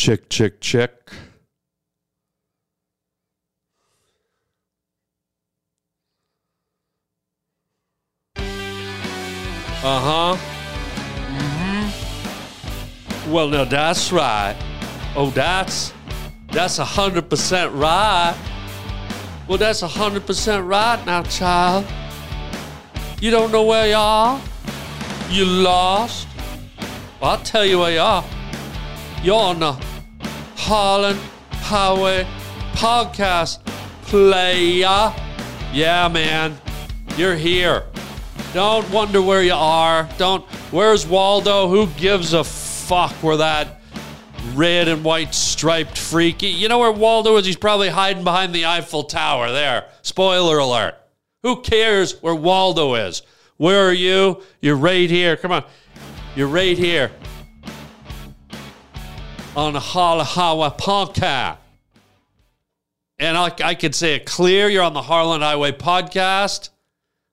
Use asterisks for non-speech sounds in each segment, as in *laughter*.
Chick, chick, chick. Uh huh. Mm-hmm. Well, now that's right. Oh, that's that's a hundred percent right. Well, that's a hundred percent right now, child. You don't know where you are. You lost. Well, I'll tell you where you are. You're on the Harland Highway Podcast Player. Yeah, man. You're here. Don't wonder where you are. Don't. Where's Waldo? Who gives a fuck where that red and white striped freaky? You know where Waldo is? He's probably hiding behind the Eiffel Tower. There. Spoiler alert. Who cares where Waldo is? Where are you? You're right here. Come on. You're right here on Halahawa podcast. And I, I could say it clear. You're on the Harland Highway podcast.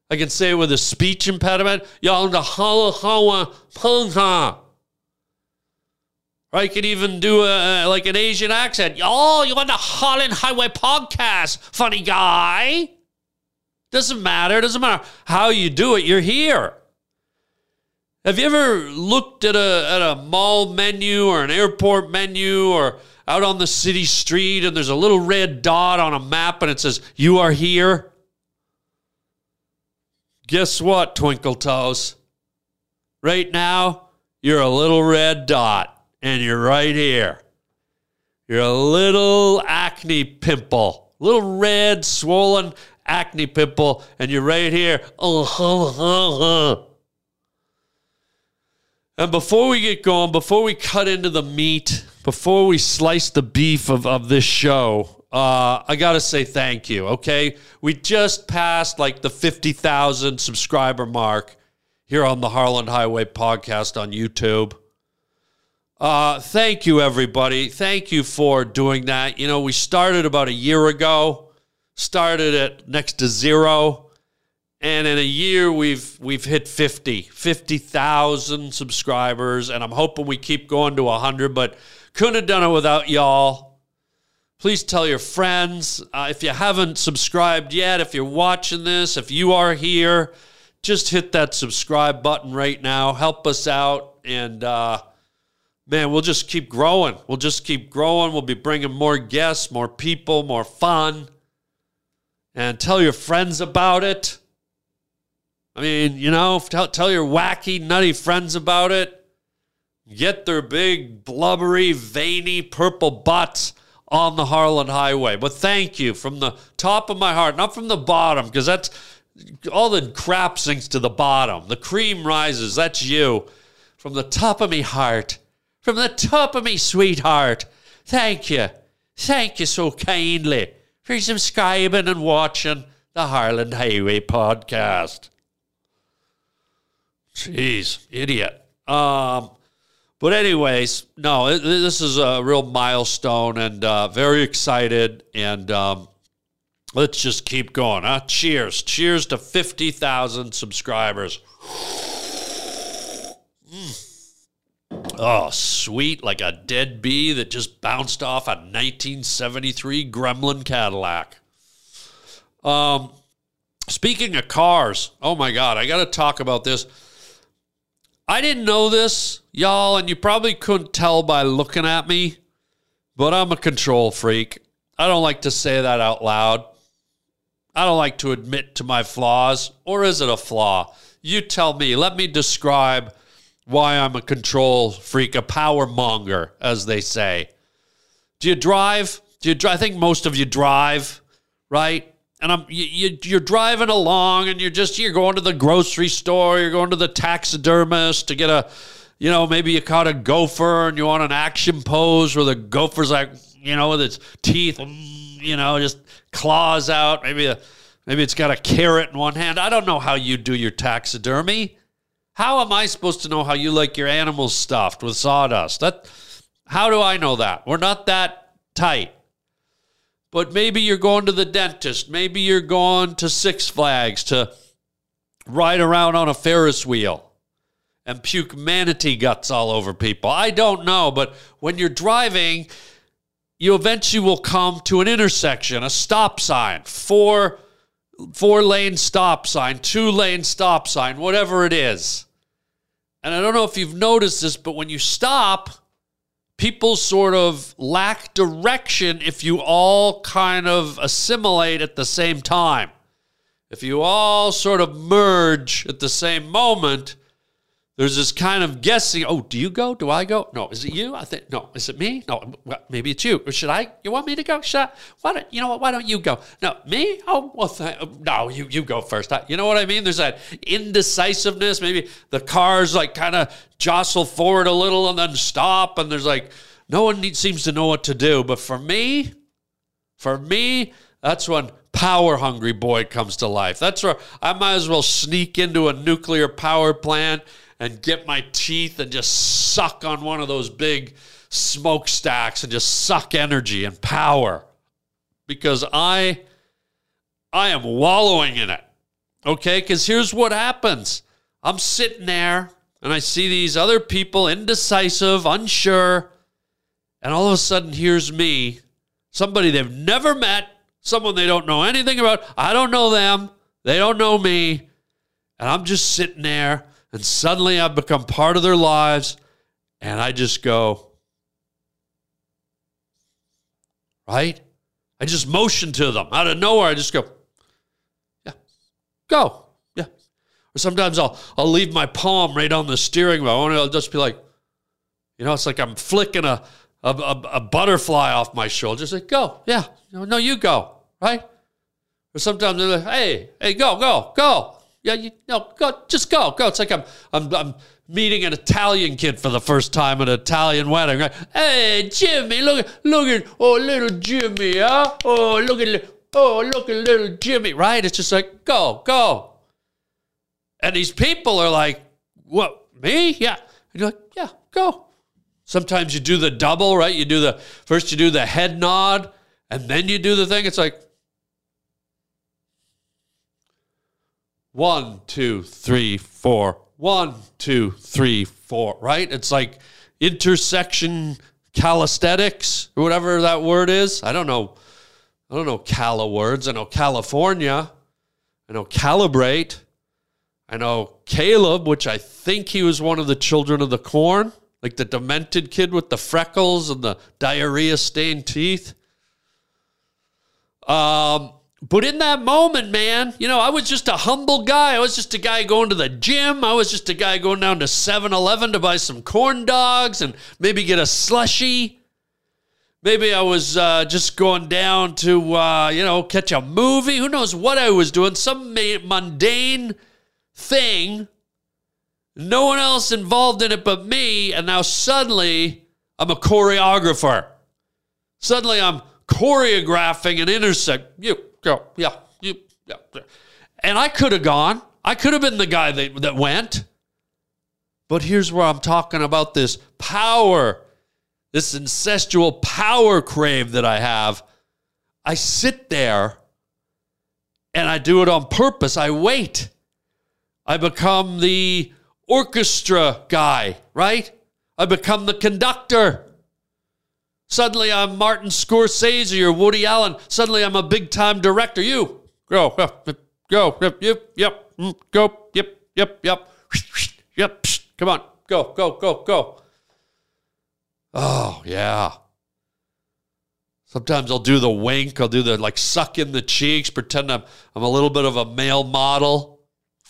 I can say it with a speech impediment. You're on the Halahawa podcast. Or I could even do a, like an Asian accent. Oh, you're on the Harland Highway podcast, funny guy. Doesn't matter. Doesn't matter how you do it. You're here. Have you ever looked at a at a mall menu or an airport menu or out on the city street and there's a little red dot on a map and it says you are here? Guess what, Twinkle Toes? Right now, you're a little red dot and you're right here. You're a little acne pimple, little red swollen acne pimple, and you're right here. *laughs* Uh-huh, uh-huh, uh-huh. And before we get going, before we cut into the meat, before we slice the beef of, of this show, uh, I got to say thank you, okay? We just passed like the 50,000 subscriber mark here on the Harland Highway podcast on YouTube. Uh, thank you, everybody. Thank you for doing that. You know, we started about a year ago, started at next to zero and in a year we've we've hit 50 50,000 subscribers and I'm hoping we keep going to 100 but couldn't have done it without y'all. Please tell your friends. Uh, if you haven't subscribed yet if you're watching this if you are here just hit that subscribe button right now. Help us out and uh, man we'll just keep growing. We'll just keep growing. We'll be bringing more guests more people more fun. And tell your friends about it I mean, you know, tell, tell your wacky, nutty friends about it. Get their big, blubbery, veiny, purple butts on the Harland Highway. But thank you from the top of my heart, not from the bottom, because that's all the crap sinks to the bottom. The cream rises. That's you. From the top of me heart, from the top of me sweetheart. Thank you. Thank you so kindly for subscribing and watching the Harland Highway podcast. Jeez, idiot. Um, but anyways, no, this is a real milestone and uh, very excited. And um, let's just keep going. Huh? Cheers. Cheers to 50,000 subscribers. Mm. Oh, sweet, like a dead bee that just bounced off a 1973 Gremlin Cadillac. Um, speaking of cars, oh my God, I got to talk about this. I didn't know this, y'all, and you probably couldn't tell by looking at me, but I'm a control freak. I don't like to say that out loud. I don't like to admit to my flaws, or is it a flaw? You tell me. Let me describe why I'm a control freak, a power monger, as they say. Do you drive? Do you drive? I think most of you drive, right? And I'm you, you, are driving along and you're just you're going to the grocery store, you're going to the taxidermist to get a, you know, maybe you caught a gopher and you want an action pose where the gopher's like, you know, with its teeth, mm, you know, just claws out. Maybe a, maybe it's got a carrot in one hand. I don't know how you do your taxidermy. How am I supposed to know how you like your animals stuffed with sawdust? That, how do I know that? We're not that tight. But maybe you're going to the dentist. Maybe you're going to Six Flags to ride around on a Ferris wheel. and puke manatee guts all over people. I don't know, but when you're driving, you eventually will come to an intersection, a stop sign, four four lane stop sign, two lane stop sign, whatever it is. And I don't know if you've noticed this, but when you stop, people sort of lack direction if you all kind of assimilate at the same time. If you all sort of merge at the same moment, there's this kind of guessing. Oh, do you go? Do I go? No. Is it you? I think no. Is it me? No. Maybe it's you. Or should I? You want me to go? Should I? Why don't you know what? Why don't you go? No, me? Oh, well, th- no. You you go first. I, you know what I mean? There's that indecisiveness. Maybe the cars like kind of jostle forward a little and then stop, and there's like no one seems to know what to do. But for me, for me, that's when power hungry boy comes to life. That's where I might as well sneak into a nuclear power plant and get my teeth and just suck on one of those big smokestacks and just suck energy and power because I I am wallowing in it. Okay? Cuz here's what happens. I'm sitting there and I see these other people indecisive, unsure, and all of a sudden here's me, somebody they've never met, someone they don't know anything about. I don't know them. They don't know me. And I'm just sitting there and suddenly I've become part of their lives. And I just go, right? I just motion to them out of nowhere. I just go, yeah, go, yeah. Or sometimes I'll I'll leave my palm right on the steering wheel. And I'll just be like, you know, it's like I'm flicking a a, a, a butterfly off my shoulder. Just like, go, yeah, no, you go, right? Or sometimes they're like, hey, hey, go, go, go. Yeah, you no, go, just go, go. It's like I'm, I'm, I'm meeting an Italian kid for the first time at an Italian wedding. Right? Hey, Jimmy, look look at, oh, little Jimmy, huh? Oh, look at, oh, look at little Jimmy. Right? It's just like go, go. And these people are like, what? Me? Yeah. And you're like, yeah, go. Sometimes you do the double, right? You do the first, you do the head nod, and then you do the thing. It's like, one, two, three, four, one, two, three, four, right? It's like intersection calisthenics or whatever that word is. I don't know. I don't know Cala words. I know California. I know calibrate. I know Caleb, which I think he was one of the children of the corn, like the demented kid with the freckles and the diarrhea stained teeth. Um, but in that moment, man, you know, I was just a humble guy. I was just a guy going to the gym. I was just a guy going down to 7 Eleven to buy some corn dogs and maybe get a slushy. Maybe I was uh, just going down to, uh, you know, catch a movie. Who knows what I was doing? Some mundane thing. No one else involved in it but me. And now suddenly I'm a choreographer. Suddenly I'm choreographing an intersect. You go, yeah, you, yeah. And I could have gone. I could have been the guy that, that went. But here's where I'm talking about this power, this incestual power crave that I have. I sit there and I do it on purpose. I wait. I become the orchestra guy, right? I become the conductor. Suddenly I'm Martin Scorsese or Woody Allen. Suddenly I'm a big time director. You go, go, yep, yep, yep, mm, go, yep, yep, yep, *laughs* yep. Come on, go, go, go, go. Oh yeah. Sometimes I'll do the wink. I'll do the like suck in the cheeks, pretend I'm I'm a little bit of a male model.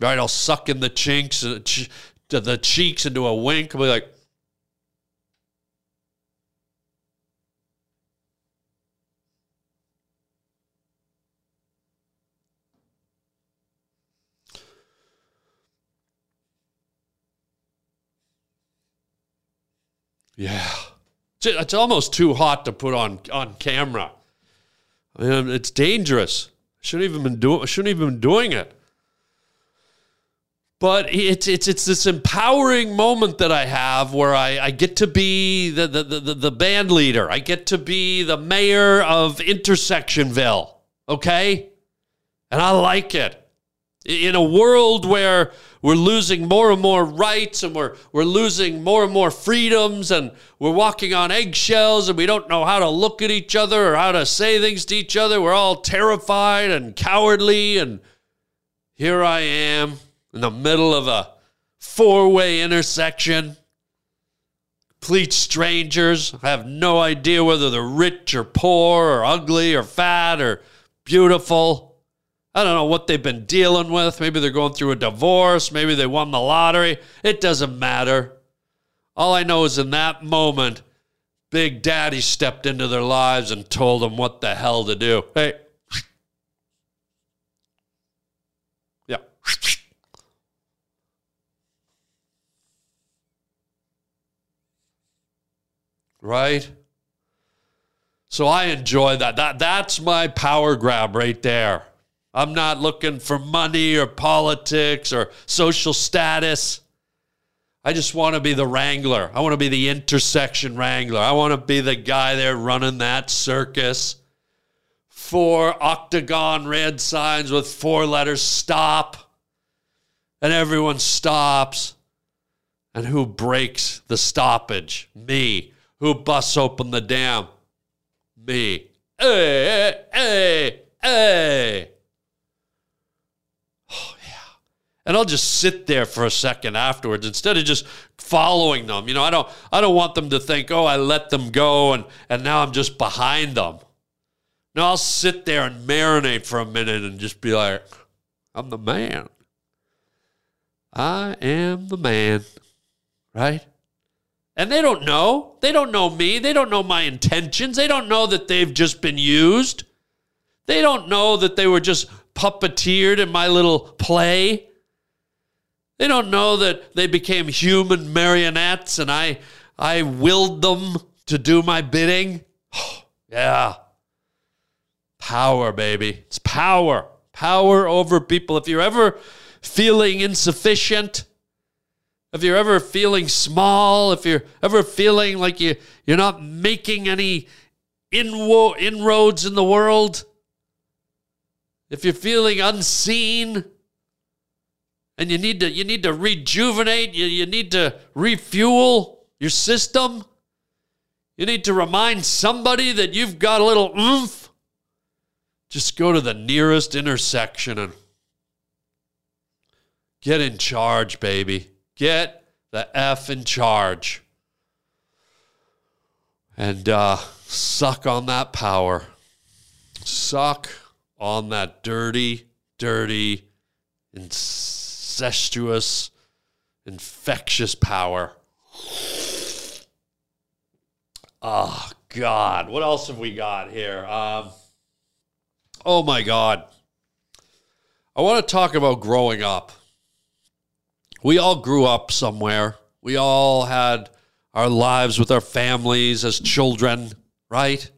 Right? I'll suck in the chinks, uh, the cheeks into a wink. I'll be like. Yeah. It's almost too hot to put on, on camera. I mean, it's dangerous. Shouldn't even been doing shouldn't even been doing it. But it's it's it's this empowering moment that I have where I, I get to be the, the, the, the band leader. I get to be the mayor of Intersectionville. Okay? And I like it. In a world where we're losing more and more rights and we're, we're losing more and more freedoms and we're walking on eggshells and we don't know how to look at each other or how to say things to each other. We're all terrified and cowardly. And here I am in the middle of a four way intersection. Complete strangers. I have no idea whether they're rich or poor or ugly or fat or beautiful. I don't know what they've been dealing with. Maybe they're going through a divorce. Maybe they won the lottery. It doesn't matter. All I know is in that moment, Big Daddy stepped into their lives and told them what the hell to do. Hey, yeah. Right? So I enjoy that. That that's my power grab right there. I'm not looking for money or politics or social status. I just want to be the wrangler. I want to be the intersection wrangler. I want to be the guy there running that circus. Four octagon red signs with four letters stop. And everyone stops. And who breaks the stoppage? Me. Who busts open the dam? Me. Hey, hey, hey. And I'll just sit there for a second afterwards instead of just following them. You know, I don't I don't want them to think, "Oh, I let them go and and now I'm just behind them." No, I'll sit there and marinate for a minute and just be like, "I'm the man. I am the man." Right? And they don't know. They don't know me. They don't know my intentions. They don't know that they've just been used. They don't know that they were just puppeteered in my little play. They don't know that they became human marionettes and I, I willed them to do my bidding. *sighs* yeah. Power, baby. It's power. Power over people. If you're ever feeling insufficient, if you're ever feeling small, if you're ever feeling like you, you're not making any inwo- inroads in the world, if you're feeling unseen, and you need to you need to rejuvenate you, you need to refuel your system. You need to remind somebody that you've got a little oomph. Just go to the nearest intersection and get in charge baby. Get the f in charge. And uh, suck on that power. Suck on that dirty dirty and incestuous, infectious power. Oh, God. What else have we got here? Um, oh, my God. I want to talk about growing up. We all grew up somewhere. We all had our lives with our families as children, right?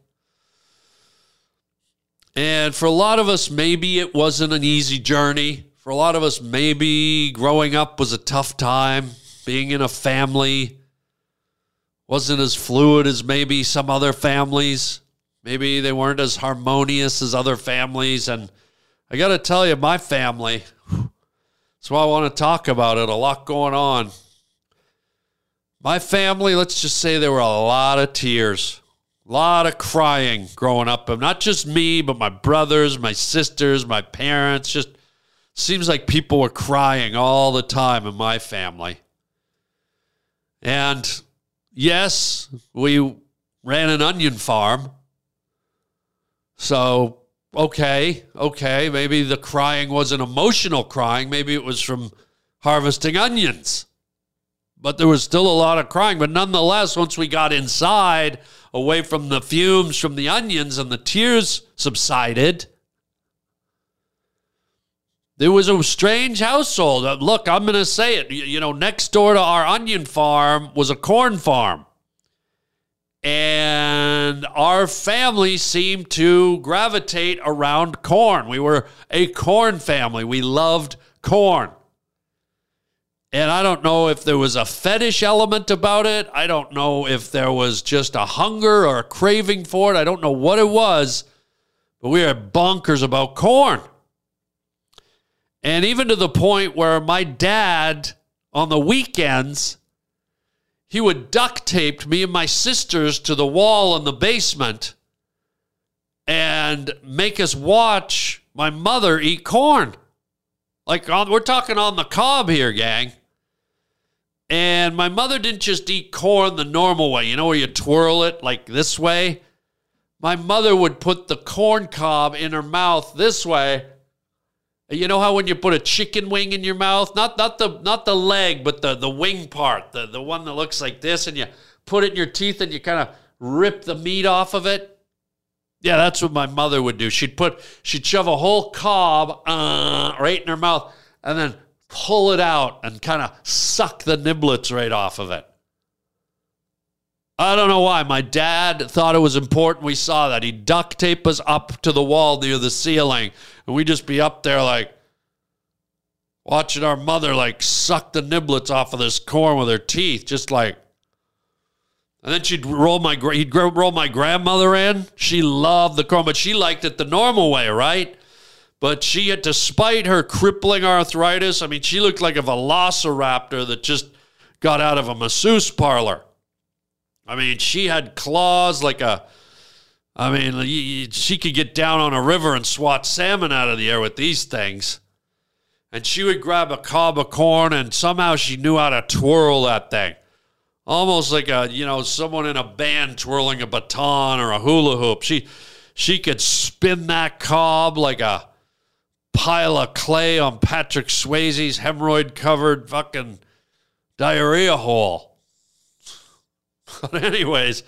And for a lot of us, maybe it wasn't an easy journey. For a lot of us, maybe growing up was a tough time. Being in a family wasn't as fluid as maybe some other families. Maybe they weren't as harmonious as other families. And I got to tell you, my family, that's why I want to talk about it. A lot going on. My family, let's just say there were a lot of tears, a lot of crying growing up. Not just me, but my brothers, my sisters, my parents, just Seems like people were crying all the time in my family. And yes, we ran an onion farm. So, okay, okay, maybe the crying wasn't emotional crying. Maybe it was from harvesting onions. But there was still a lot of crying. But nonetheless, once we got inside, away from the fumes from the onions and the tears subsided, it was a strange household. Uh, look, I'm going to say it. You know, next door to our onion farm was a corn farm. And our family seemed to gravitate around corn. We were a corn family. We loved corn. And I don't know if there was a fetish element about it. I don't know if there was just a hunger or a craving for it. I don't know what it was, but we were bonkers about corn. And even to the point where my dad, on the weekends, he would duct tape me and my sisters to the wall in the basement and make us watch my mother eat corn. Like on, we're talking on the cob here, gang. And my mother didn't just eat corn the normal way, you know, where you twirl it like this way. My mother would put the corn cob in her mouth this way. You know how when you put a chicken wing in your mouth, not not the not the leg, but the the wing part, the the one that looks like this, and you put it in your teeth and you kind of rip the meat off of it. Yeah, that's what my mother would do. She'd put she'd shove a whole cob uh, right in her mouth and then pull it out and kind of suck the niblets right off of it. I don't know why. My dad thought it was important we saw that. He'd duct tape us up to the wall near the ceiling, and we'd just be up there like watching our mother like suck the niblets off of this corn with her teeth, just like. And then she'd roll my he'd roll my grandmother in. She loved the corn, but she liked it the normal way, right? But she had, despite her crippling arthritis, I mean, she looked like a velociraptor that just got out of a masseuse parlor. I mean, she had claws like a. I mean, she could get down on a river and swat salmon out of the air with these things. And she would grab a cob of corn, and somehow she knew how to twirl that thing. Almost like a, you know, someone in a band twirling a baton or a hula hoop. She she could spin that cob like a pile of clay on Patrick Swayze's hemorrhoid covered fucking diarrhea hole. *laughs* But, anyways,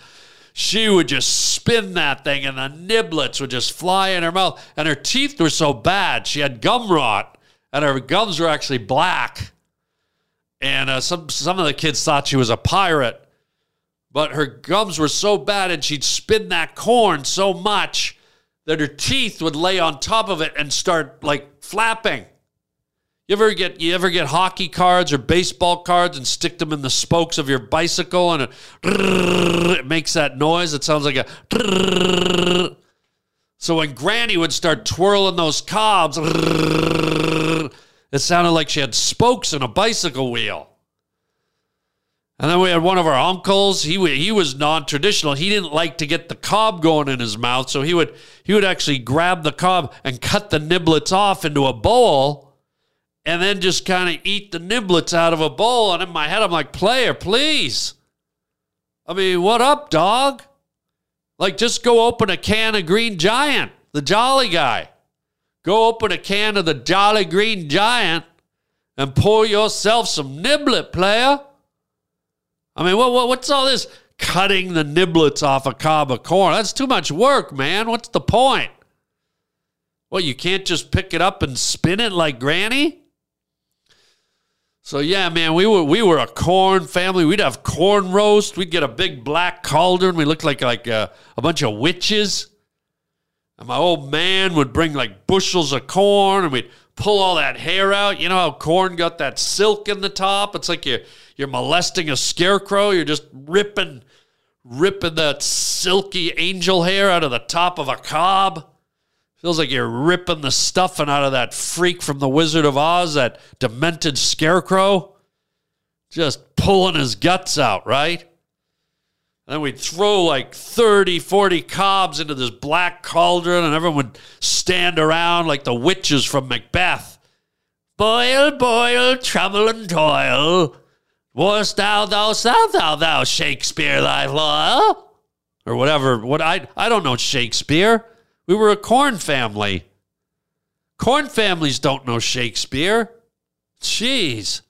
she would just spin that thing and the niblets would just fly in her mouth. And her teeth were so bad. She had gum rot and her gums were actually black. And uh, some, some of the kids thought she was a pirate. But her gums were so bad and she'd spin that corn so much that her teeth would lay on top of it and start like flapping. You ever get you ever get hockey cards or baseball cards and stick them in the spokes of your bicycle and it, *laughs* it makes that noise? It sounds like a. *laughs* So when Granny would start twirling those cobs, *laughs* it sounded like she had spokes in a bicycle wheel. And then we had one of our uncles. He he was non-traditional. He didn't like to get the cob going in his mouth, so he would he would actually grab the cob and cut the niblets off into a bowl, and then just kind of eat the niblets out of a bowl. And in my head, I'm like, "Player, please." I mean, what up, dog? Like, just go open a can of Green Giant, the Jolly Guy. Go open a can of the Jolly Green Giant and pour yourself some niblet, player. I mean, what, what, what's all this cutting the niblets off a cob of corn? That's too much work, man. What's the point? Well, you can't just pick it up and spin it like Granny? So yeah, man, we were we were a corn family. We'd have corn roast. We'd get a big black cauldron. We looked like like a, a bunch of witches. And my old man would bring like bushels of corn, and we'd pull all that hair out. You know how corn got that silk in the top? It's like you're you're molesting a scarecrow. You're just ripping ripping that silky angel hair out of the top of a cob. Feels like you're ripping the stuffing out of that freak from the Wizard of Oz, that demented scarecrow. Just pulling his guts out, right? And then we'd throw like 30, 40 cobs into this black cauldron, and everyone would stand around like the witches from Macbeth. Boil, boil, trouble and toil. Warst thou, thou, thou, thou, thou, Shakespeare, thy law? Or whatever. What I I don't know Shakespeare. We were a corn family. Corn families don't know Shakespeare. Jeez.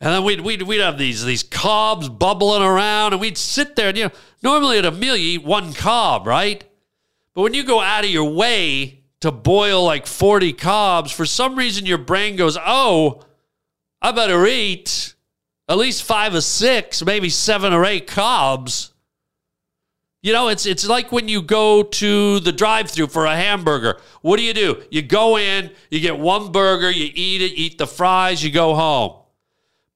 And then we'd, we'd, we'd have these, these cobs bubbling around, and we'd sit there. And, you know, normally at a meal, you eat one cob, right? But when you go out of your way to boil like 40 cobs, for some reason your brain goes, oh, I better eat at least five or six, maybe seven or eight cobs. You know, it's it's like when you go to the drive-through for a hamburger. What do you do? You go in, you get one burger, you eat it, eat the fries, you go home.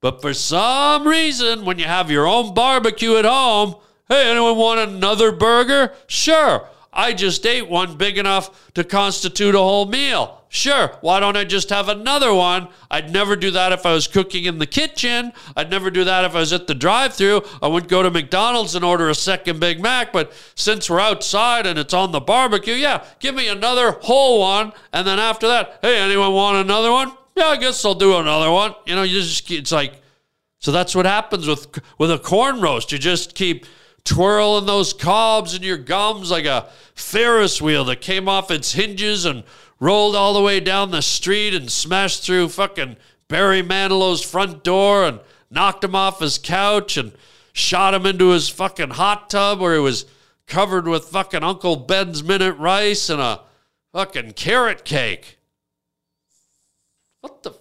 But for some reason, when you have your own barbecue at home, hey, anyone want another burger? Sure. I just ate one big enough to constitute a whole meal. Sure, why don't I just have another one? I'd never do that if I was cooking in the kitchen. I'd never do that if I was at the drive through. I wouldn't go to McDonald's and order a second Big Mac. But since we're outside and it's on the barbecue, yeah, give me another whole one. And then after that, hey, anyone want another one? Yeah, I guess I'll do another one. You know, you just, it's like, so that's what happens with with a corn roast. You just keep twirling those cobs in your gums like a Ferris wheel that came off its hinges and rolled all the way down the street and smashed through fucking Barry Manilow's front door and knocked him off his couch and shot him into his fucking hot tub where he was covered with fucking Uncle Ben's minute rice and a fucking carrot cake. What the?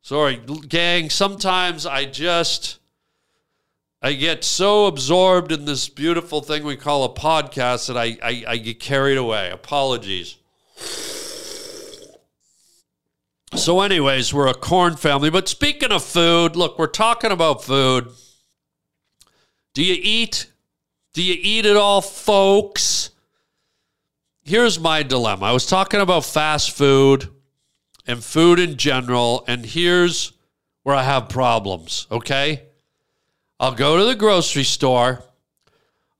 Sorry, gang. Sometimes I just I get so absorbed in this beautiful thing we call a podcast that I, I, I get carried away. Apologies. So, anyways, we're a corn family. But speaking of food, look, we're talking about food. Do you eat? Do you eat it all, folks? Here's my dilemma. I was talking about fast food and food in general, and here's where I have problems, okay? I'll go to the grocery store.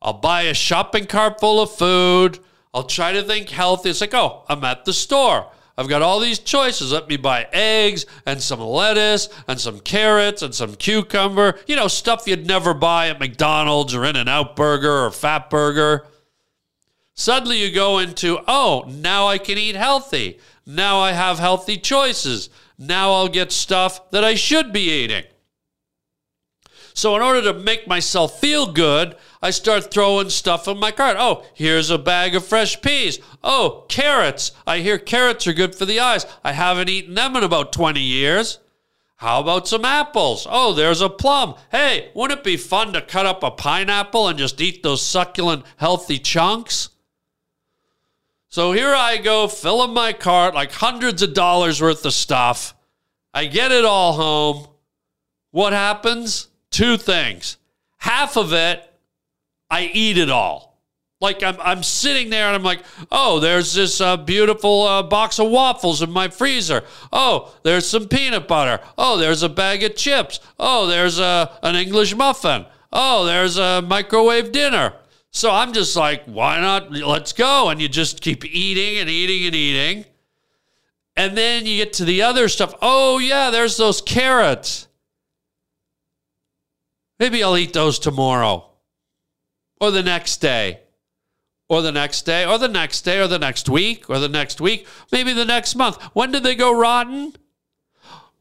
I'll buy a shopping cart full of food. I'll try to think healthy. It's like, oh, I'm at the store. I've got all these choices. Let me buy eggs and some lettuce and some carrots and some cucumber. You know, stuff you'd never buy at McDonald's or In N Out Burger or Fat Burger. Suddenly you go into, oh, now I can eat healthy. Now I have healthy choices. Now I'll get stuff that I should be eating. So, in order to make myself feel good, I start throwing stuff in my cart. Oh, here's a bag of fresh peas. Oh, carrots. I hear carrots are good for the eyes. I haven't eaten them in about 20 years. How about some apples? Oh, there's a plum. Hey, wouldn't it be fun to cut up a pineapple and just eat those succulent, healthy chunks? So here I go, filling my cart like hundreds of dollars worth of stuff. I get it all home. What happens? Two things. Half of it, I eat it all. Like I'm, I'm sitting there and I'm like, oh, there's this uh, beautiful uh, box of waffles in my freezer. Oh, there's some peanut butter. Oh, there's a bag of chips. Oh, there's a, an English muffin. Oh, there's a microwave dinner. So I'm just like, why not? Let's go. And you just keep eating and eating and eating. And then you get to the other stuff. Oh, yeah, there's those carrots. Maybe I'll eat those tomorrow or the next day or the next day or the next day or the next week or the next week, maybe the next month. When did they go rotten?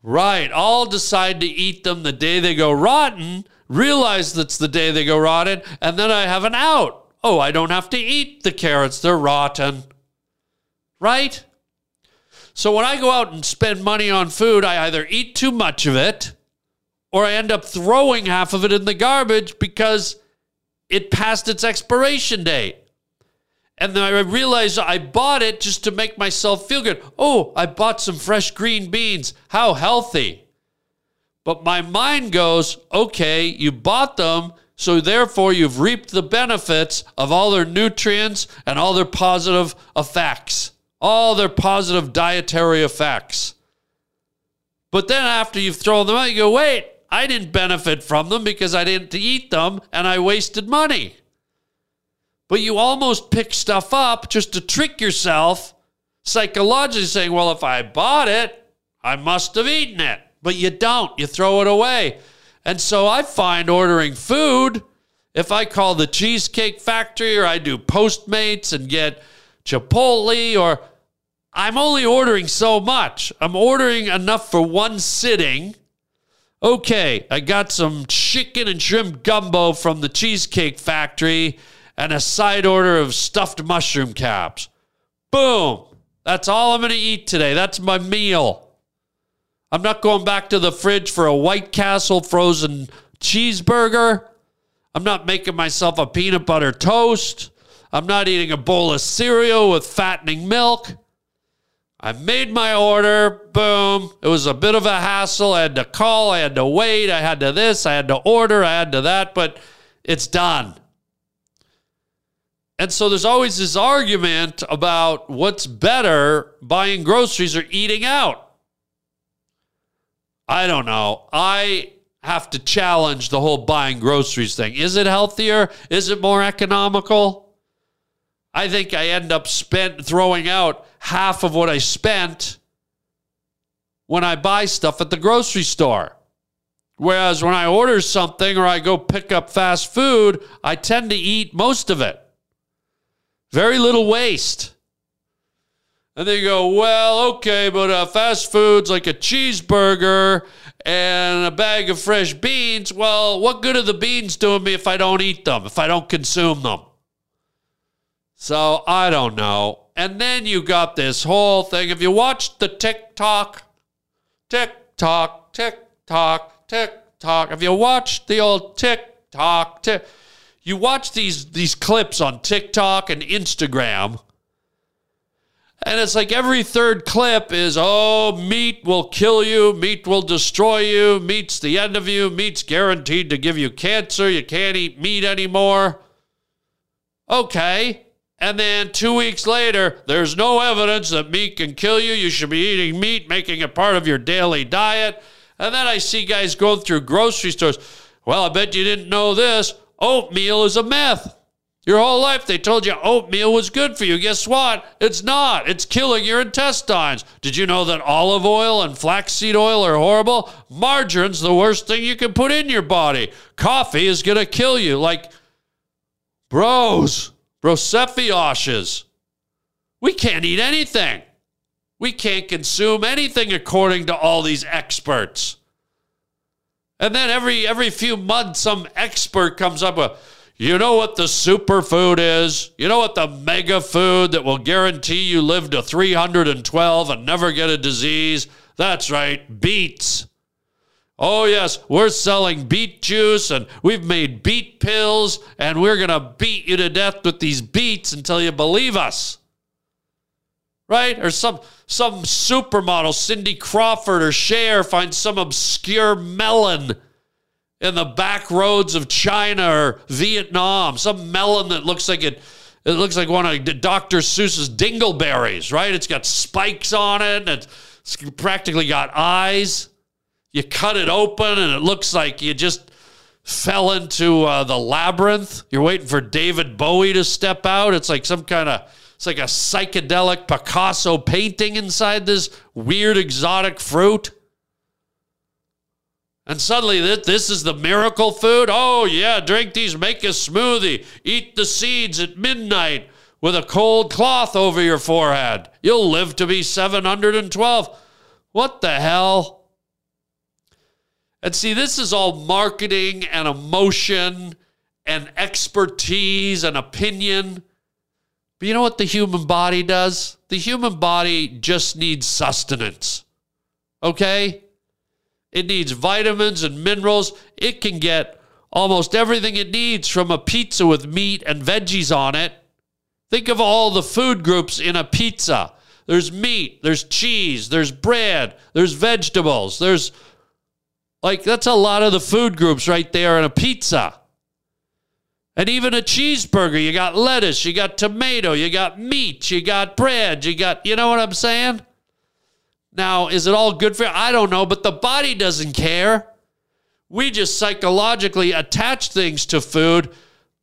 Right. I'll decide to eat them the day they go rotten, realize that's the day they go rotten, and then I have an out. Oh, I don't have to eat the carrots, they're rotten. Right? So when I go out and spend money on food, I either eat too much of it or I end up throwing half of it in the garbage because it passed its expiration date. And then I realized I bought it just to make myself feel good. Oh, I bought some fresh green beans. How healthy. But my mind goes, okay, you bought them, so therefore you've reaped the benefits of all their nutrients and all their positive effects, all their positive dietary effects. But then after you've thrown them out, you go, wait, I didn't benefit from them because I didn't eat them and I wasted money. But you almost pick stuff up just to trick yourself psychologically saying, well, if I bought it, I must have eaten it. But you don't, you throw it away. And so I find ordering food, if I call the Cheesecake Factory or I do Postmates and get Chipotle or I'm only ordering so much. I'm ordering enough for one sitting Okay, I got some chicken and shrimp gumbo from the Cheesecake Factory and a side order of stuffed mushroom caps. Boom. That's all I'm going to eat today. That's my meal. I'm not going back to the fridge for a White Castle frozen cheeseburger. I'm not making myself a peanut butter toast. I'm not eating a bowl of cereal with fattening milk. I made my order. Boom. It was a bit of a hassle. I had to call. I had to wait. I had to this. I had to order. I had to that. But it's done. And so there's always this argument about what's better buying groceries or eating out. I don't know. I have to challenge the whole buying groceries thing. Is it healthier? Is it more economical? I think I end up spent throwing out half of what I spent when I buy stuff at the grocery store. Whereas when I order something or I go pick up fast food, I tend to eat most of it. Very little waste. And they go, well, okay, but uh, fast food's like a cheeseburger and a bag of fresh beans. Well, what good are the beans doing me if I don't eat them, if I don't consume them? So I don't know. And then you got this whole thing. If you watched the TikTok, TikTok, TikTok, TikTok, have you watched the old TikTok, tick, you watch these these clips on TikTok and Instagram, and it's like every third clip is, oh, meat will kill you, meat will destroy you, meat's the end of you, meat's guaranteed to give you cancer, you can't eat meat anymore. Okay. And then two weeks later, there's no evidence that meat can kill you. You should be eating meat, making it part of your daily diet. And then I see guys going through grocery stores. Well, I bet you didn't know this oatmeal is a myth. Your whole life they told you oatmeal was good for you. Guess what? It's not. It's killing your intestines. Did you know that olive oil and flaxseed oil are horrible? Margarine's the worst thing you can put in your body. Coffee is going to kill you. Like, bros, brosephioshes. We can't eat anything. We can't consume anything according to all these experts. And then every every few months, some expert comes up with, you know what the superfood is? You know what the mega food that will guarantee you live to 312 and never get a disease? That's right, beets. Oh, yes, we're selling beet juice and we've made beet pills and we're going to beat you to death with these beets until you believe us. Right? Or some some supermodel, Cindy Crawford or Cher, finds some obscure melon in the back roads of China or Vietnam, some melon that looks like it. It looks like one of Dr. Seuss's dingleberries, right? It's got spikes on it, and it's practically got eyes. You cut it open, and it looks like you just fell into uh, the labyrinth. You're waiting for David Bowie to step out. It's like some kind of it's like a psychedelic Picasso painting inside this weird exotic fruit. And suddenly, this is the miracle food. Oh, yeah, drink these, make a smoothie, eat the seeds at midnight with a cold cloth over your forehead. You'll live to be 712. What the hell? And see, this is all marketing and emotion and expertise and opinion. But you know what the human body does? The human body just needs sustenance. Okay? It needs vitamins and minerals. It can get almost everything it needs from a pizza with meat and veggies on it. Think of all the food groups in a pizza. There's meat, there's cheese, there's bread, there's vegetables, there's like that's a lot of the food groups right there in a pizza. And even a cheeseburger, you got lettuce, you got tomato, you got meat, you got bread, you got, you know what I'm saying? Now, is it all good for you? I don't know, but the body doesn't care. We just psychologically attach things to food.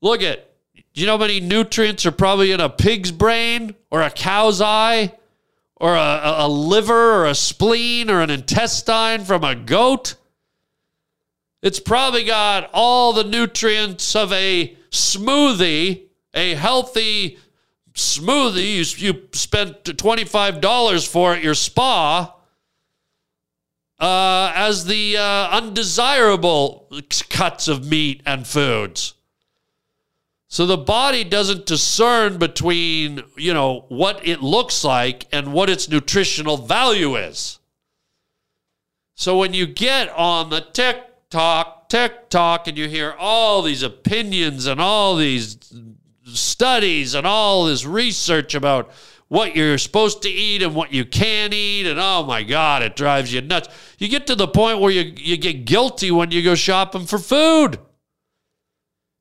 Look at, do you know how many nutrients are probably in a pig's brain or a cow's eye or a, a liver or a spleen or an intestine from a goat? It's probably got all the nutrients of a smoothie, a healthy smoothie you, you spent $25 for at your spa uh, as the uh, undesirable cuts of meat and foods. So the body doesn't discern between, you know, what it looks like and what its nutritional value is. So when you get on the tick TikTok, TikTok, and you hear all these opinions and all these studies and all this research about what you're supposed to eat and what you can't eat. And oh my God, it drives you nuts. You get to the point where you, you get guilty when you go shopping for food.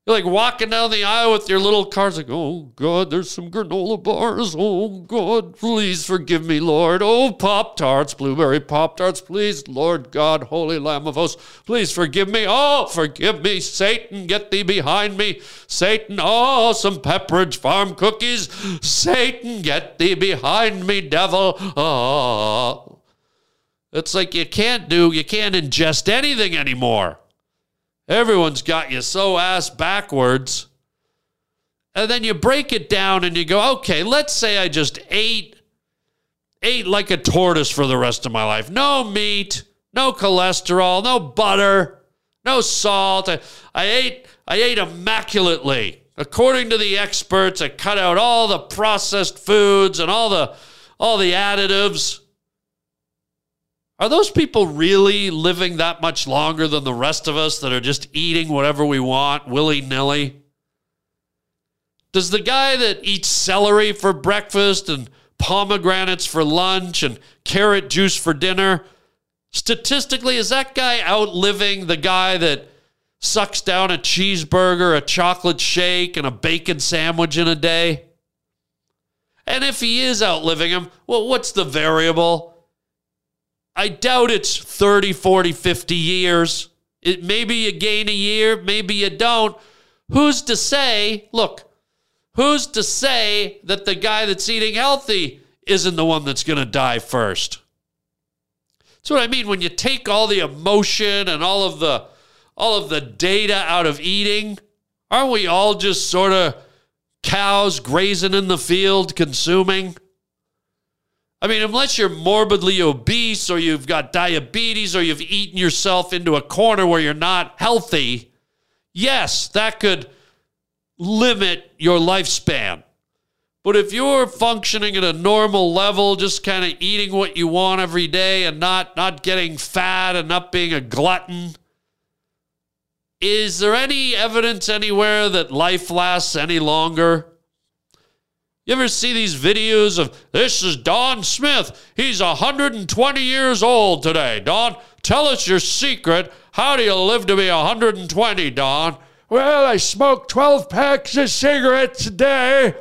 You're like walking down the aisle with your little cars, like, oh God, there's some granola bars. Oh God, please forgive me, Lord. Oh, Pop Tarts, blueberry Pop Tarts, please, Lord God, Holy Lamb of Hosts, please forgive me. Oh, forgive me, Satan, get thee behind me. Satan, oh, some Pepperidge Farm cookies. Satan, get thee behind me, devil. Oh. It's like you can't do, you can't ingest anything anymore. Everyone's got you so ass backwards. And then you break it down and you go, okay, let's say I just ate ate like a tortoise for the rest of my life. No meat, no cholesterol, no butter, no salt. I, I ate I ate immaculately. According to the experts, I cut out all the processed foods and all the all the additives. Are those people really living that much longer than the rest of us that are just eating whatever we want willy nilly? Does the guy that eats celery for breakfast and pomegranates for lunch and carrot juice for dinner, statistically, is that guy outliving the guy that sucks down a cheeseburger, a chocolate shake, and a bacon sandwich in a day? And if he is outliving him, well, what's the variable? I doubt it's 30, 40, 50 years. It maybe you gain a year, maybe you don't. Who's to say, look, who's to say that the guy that's eating healthy isn't the one that's going to die first? That's what I mean when you take all the emotion and all of the all of the data out of eating, aren't we all just sort of cows grazing in the field consuming? I mean, unless you're morbidly obese or you've got diabetes or you've eaten yourself into a corner where you're not healthy, yes, that could limit your lifespan. But if you're functioning at a normal level, just kind of eating what you want every day and not, not getting fat and not being a glutton, is there any evidence anywhere that life lasts any longer? You ever see these videos of this is Don Smith? He's 120 years old today. Don, tell us your secret. How do you live to be 120, Don? Well, I smoked 12 packs of cigarettes a day.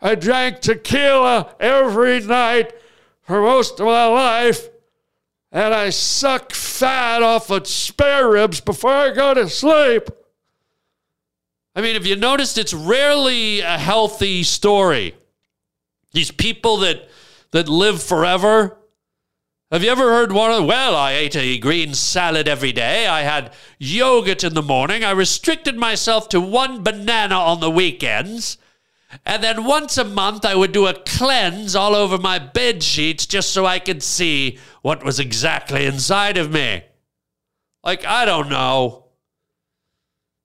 I drank tequila every night for most of my life. And I suck fat off of spare ribs before I go to sleep. I mean, if you noticed, it's rarely a healthy story. These people that that live forever. Have you ever heard one of well, I ate a green salad every day. I had yogurt in the morning. I restricted myself to one banana on the weekends. And then once a month, I would do a cleanse all over my bed sheets just so I could see what was exactly inside of me. Like, I don't know.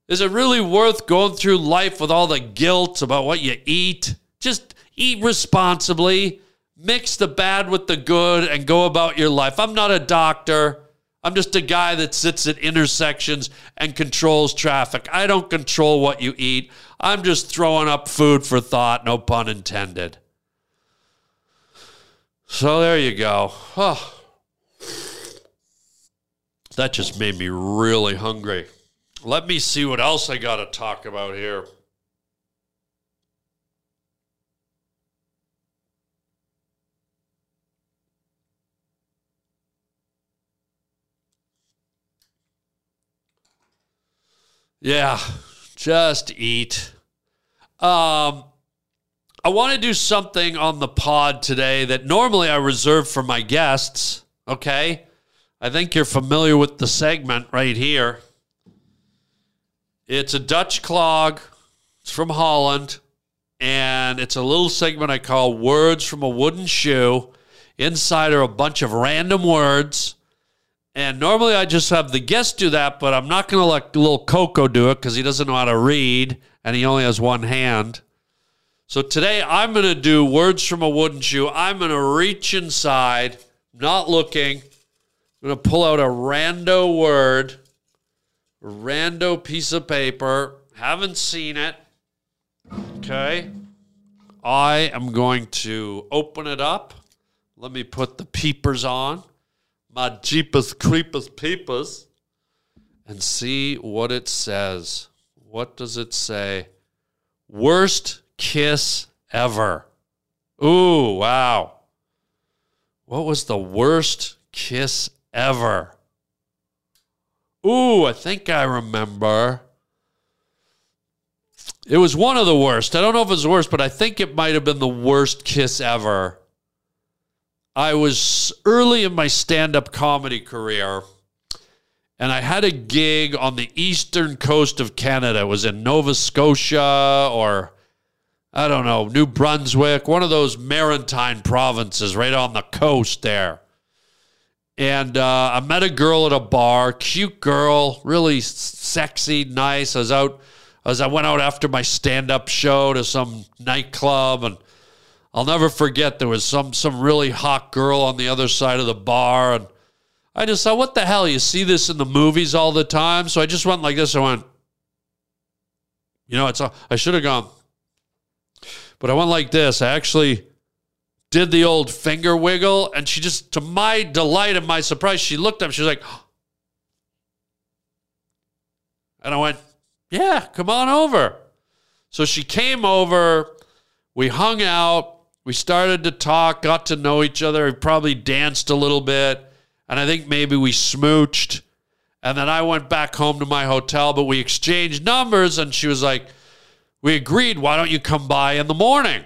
Is it really worth going through life with all the guilt about what you eat? Just eat responsibly, mix the bad with the good, and go about your life. I'm not a doctor. I'm just a guy that sits at intersections and controls traffic. I don't control what you eat. I'm just throwing up food for thought, no pun intended. So there you go. Oh. That just made me really hungry. Let me see what else I got to talk about here. Yeah, just eat. Um, I want to do something on the pod today that normally I reserve for my guests. Okay. I think you're familiar with the segment right here. It's a Dutch clog. It's from Holland. And it's a little segment I call Words from a Wooden Shoe. Inside are a bunch of random words and normally I just have the guest do that, but I'm not going to let little Coco do it because he doesn't know how to read and he only has one hand. So today I'm going to do words from a wooden shoe. I'm going to reach inside, not looking. I'm going to pull out a rando word, rando piece of paper. Haven't seen it. Okay. I am going to open it up. Let me put the peepers on my Jeepers Creepers Peepers and see what it says. What does it say? Worst kiss ever. Ooh, wow. What was the worst kiss ever? Ooh, I think I remember. It was one of the worst. I don't know if it was the worst, but I think it might have been the worst kiss ever. I was early in my stand up comedy career, and I had a gig on the eastern coast of Canada. It was in Nova Scotia or, I don't know, New Brunswick, one of those maritime provinces right on the coast there. And uh, I met a girl at a bar, cute girl, really sexy, nice. I was out as I went out after my stand up show to some nightclub and I'll never forget there was some some really hot girl on the other side of the bar and I just thought, what the hell? You see this in the movies all the time. So I just went like this. I went, you know, it's a, I should have gone, but I went like this. I actually did the old finger wiggle, and she just, to my delight and my surprise, she looked up. She was like, *gasps* and I went, yeah, come on over. So she came over. We hung out. We started to talk, got to know each other. We probably danced a little bit. And I think maybe we smooched. And then I went back home to my hotel, but we exchanged numbers. And she was like, We agreed, why don't you come by in the morning?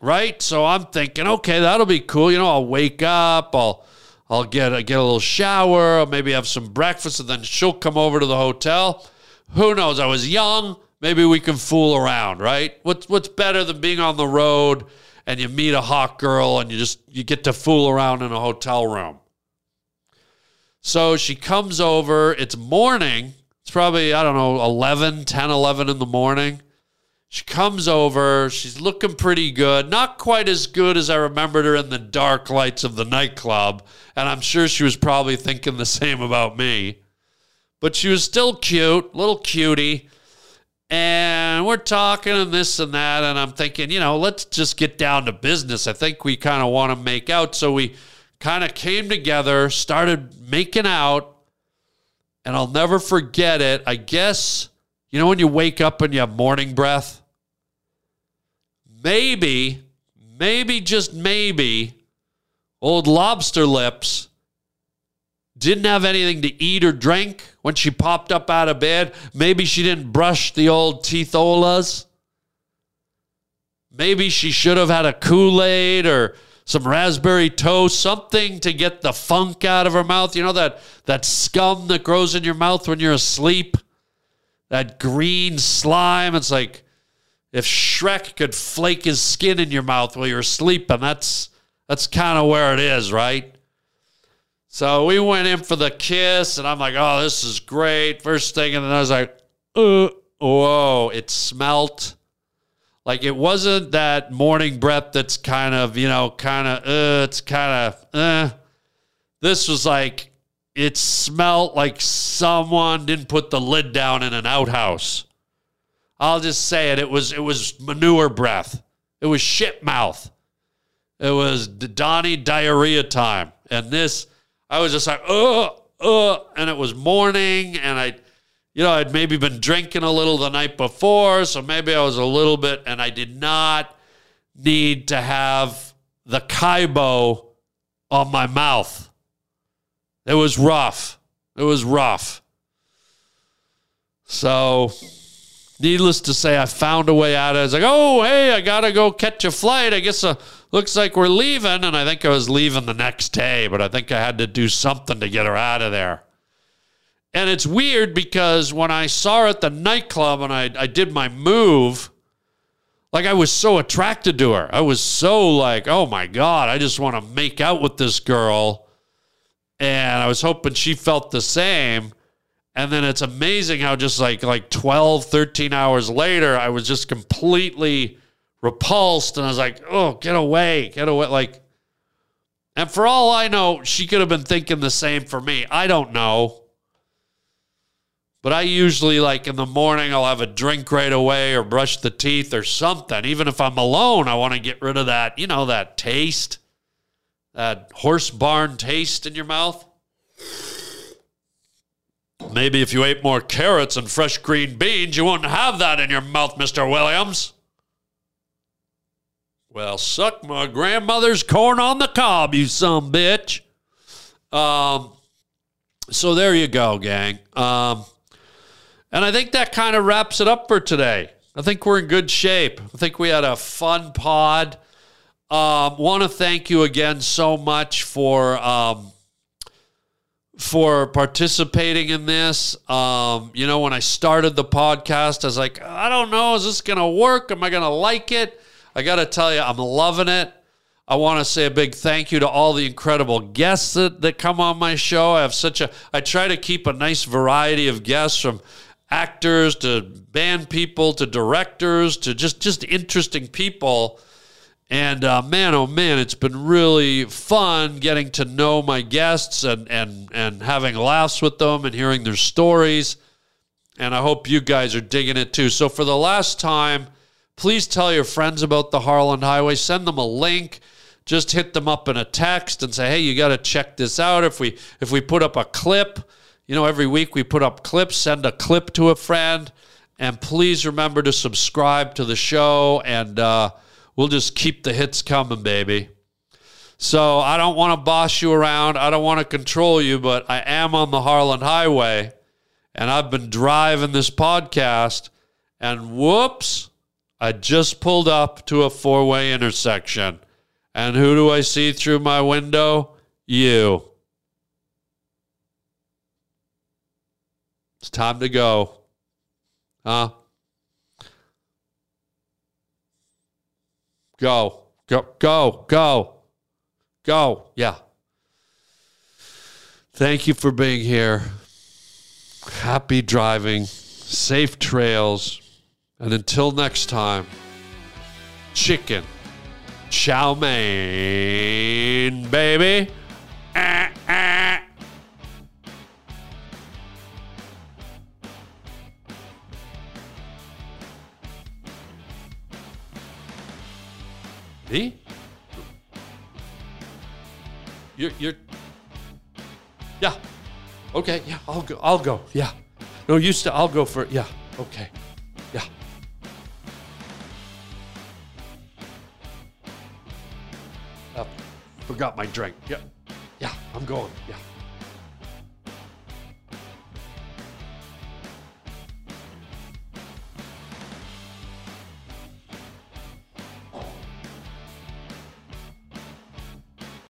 Right? So I'm thinking, okay, that'll be cool. You know, I'll wake up, I'll I'll get a, get a little shower, maybe have some breakfast, and then she'll come over to the hotel. Who knows? I was young. Maybe we can fool around, right? What's what's better than being on the road and you meet a hot girl and you just you get to fool around in a hotel room. So she comes over, it's morning. It's probably I don't know 11, 10, 11 in the morning. She comes over, she's looking pretty good. Not quite as good as I remembered her in the dark lights of the nightclub, and I'm sure she was probably thinking the same about me but she was still cute, little cutie. And we're talking and this and that. And I'm thinking, you know, let's just get down to business. I think we kind of want to make out. So we kind of came together, started making out. And I'll never forget it. I guess, you know, when you wake up and you have morning breath? Maybe, maybe, just maybe, old lobster lips didn't have anything to eat or drink when she popped up out of bed. Maybe she didn't brush the old teetholas. Maybe she should have had a Kool Aid or some raspberry toast, something to get the funk out of her mouth. You know that that scum that grows in your mouth when you're asleep, that green slime. It's like if Shrek could flake his skin in your mouth while you're sleeping. That's that's kind of where it is, right? So we went in for the kiss, and I'm like, oh, this is great. First thing, and then I was like, uh, whoa, it smelt. Like it wasn't that morning breath that's kind of, you know, kind of, uh, it's kind of, uh. This was like, it smelt like someone didn't put the lid down in an outhouse. I'll just say it. It was, it was manure breath. It was shit mouth. It was Donnie diarrhea time. And this, I was just like, oh, oh, and it was morning, and I, you know, I'd maybe been drinking a little the night before, so maybe I was a little bit, and I did not need to have the Kaibo on my mouth. It was rough. It was rough. So, needless to say, I found a way out. I was like, oh, hey, I got to go catch a flight. I guess uh, looks like we're leaving. And I think I was leaving the next day, but I think I had to do something to get her out of there. And it's weird because when I saw her at the nightclub and I, I did my move, like I was so attracted to her. I was so like, oh my God, I just want to make out with this girl. And I was hoping she felt the same. And then it's amazing how just like like 12, 13 hours later, I was just completely repulsed and I was like, "Oh, get away. Get away." Like and for all I know, she could have been thinking the same for me. I don't know. But I usually like in the morning I'll have a drink right away or brush the teeth or something. Even if I'm alone, I want to get rid of that, you know, that taste. That horse barn taste in your mouth. maybe if you ate more carrots and fresh green beans, you wouldn't have that in your mouth, Mr. Williams. Well, suck my grandmother's corn on the cob, you some bitch. Um, so there you go, gang. Um, and I think that kind of wraps it up for today. I think we're in good shape. I think we had a fun pod. Um, Want to thank you again so much for um, for participating in this. Um, you know, when I started the podcast, I was like, I don't know, is this going to work? Am I going to like it? I got to tell you, I'm loving it. I want to say a big thank you to all the incredible guests that, that come on my show. I have such a, I try to keep a nice variety of guests from actors to band people to directors to just, just interesting people. And uh, man, oh man, it's been really fun getting to know my guests and, and, and having laughs with them and hearing their stories. And I hope you guys are digging it too. So, for the last time, please tell your friends about the Harland Highway. Send them a link. Just hit them up in a text and say, "Hey, you got to check this out." If we if we put up a clip, you know, every week we put up clips. Send a clip to a friend, and please remember to subscribe to the show. And uh, we'll just keep the hits coming, baby. So I don't want to boss you around. I don't want to control you, but I am on the Harland Highway, and I've been driving this podcast, and whoops. I just pulled up to a four way intersection. And who do I see through my window? You. It's time to go. Huh? Go. Go. Go. Go. Go. Yeah. Thank you for being here. Happy driving. Safe trails. And until next time, chicken, chow mein, baby. Ah, ah. Me? You're, you're, yeah. Okay, yeah, I'll go. I'll go. Yeah. No, used to, I'll go for, yeah. Okay. Forgot my drink. Yeah. Yeah, I'm going. Yeah.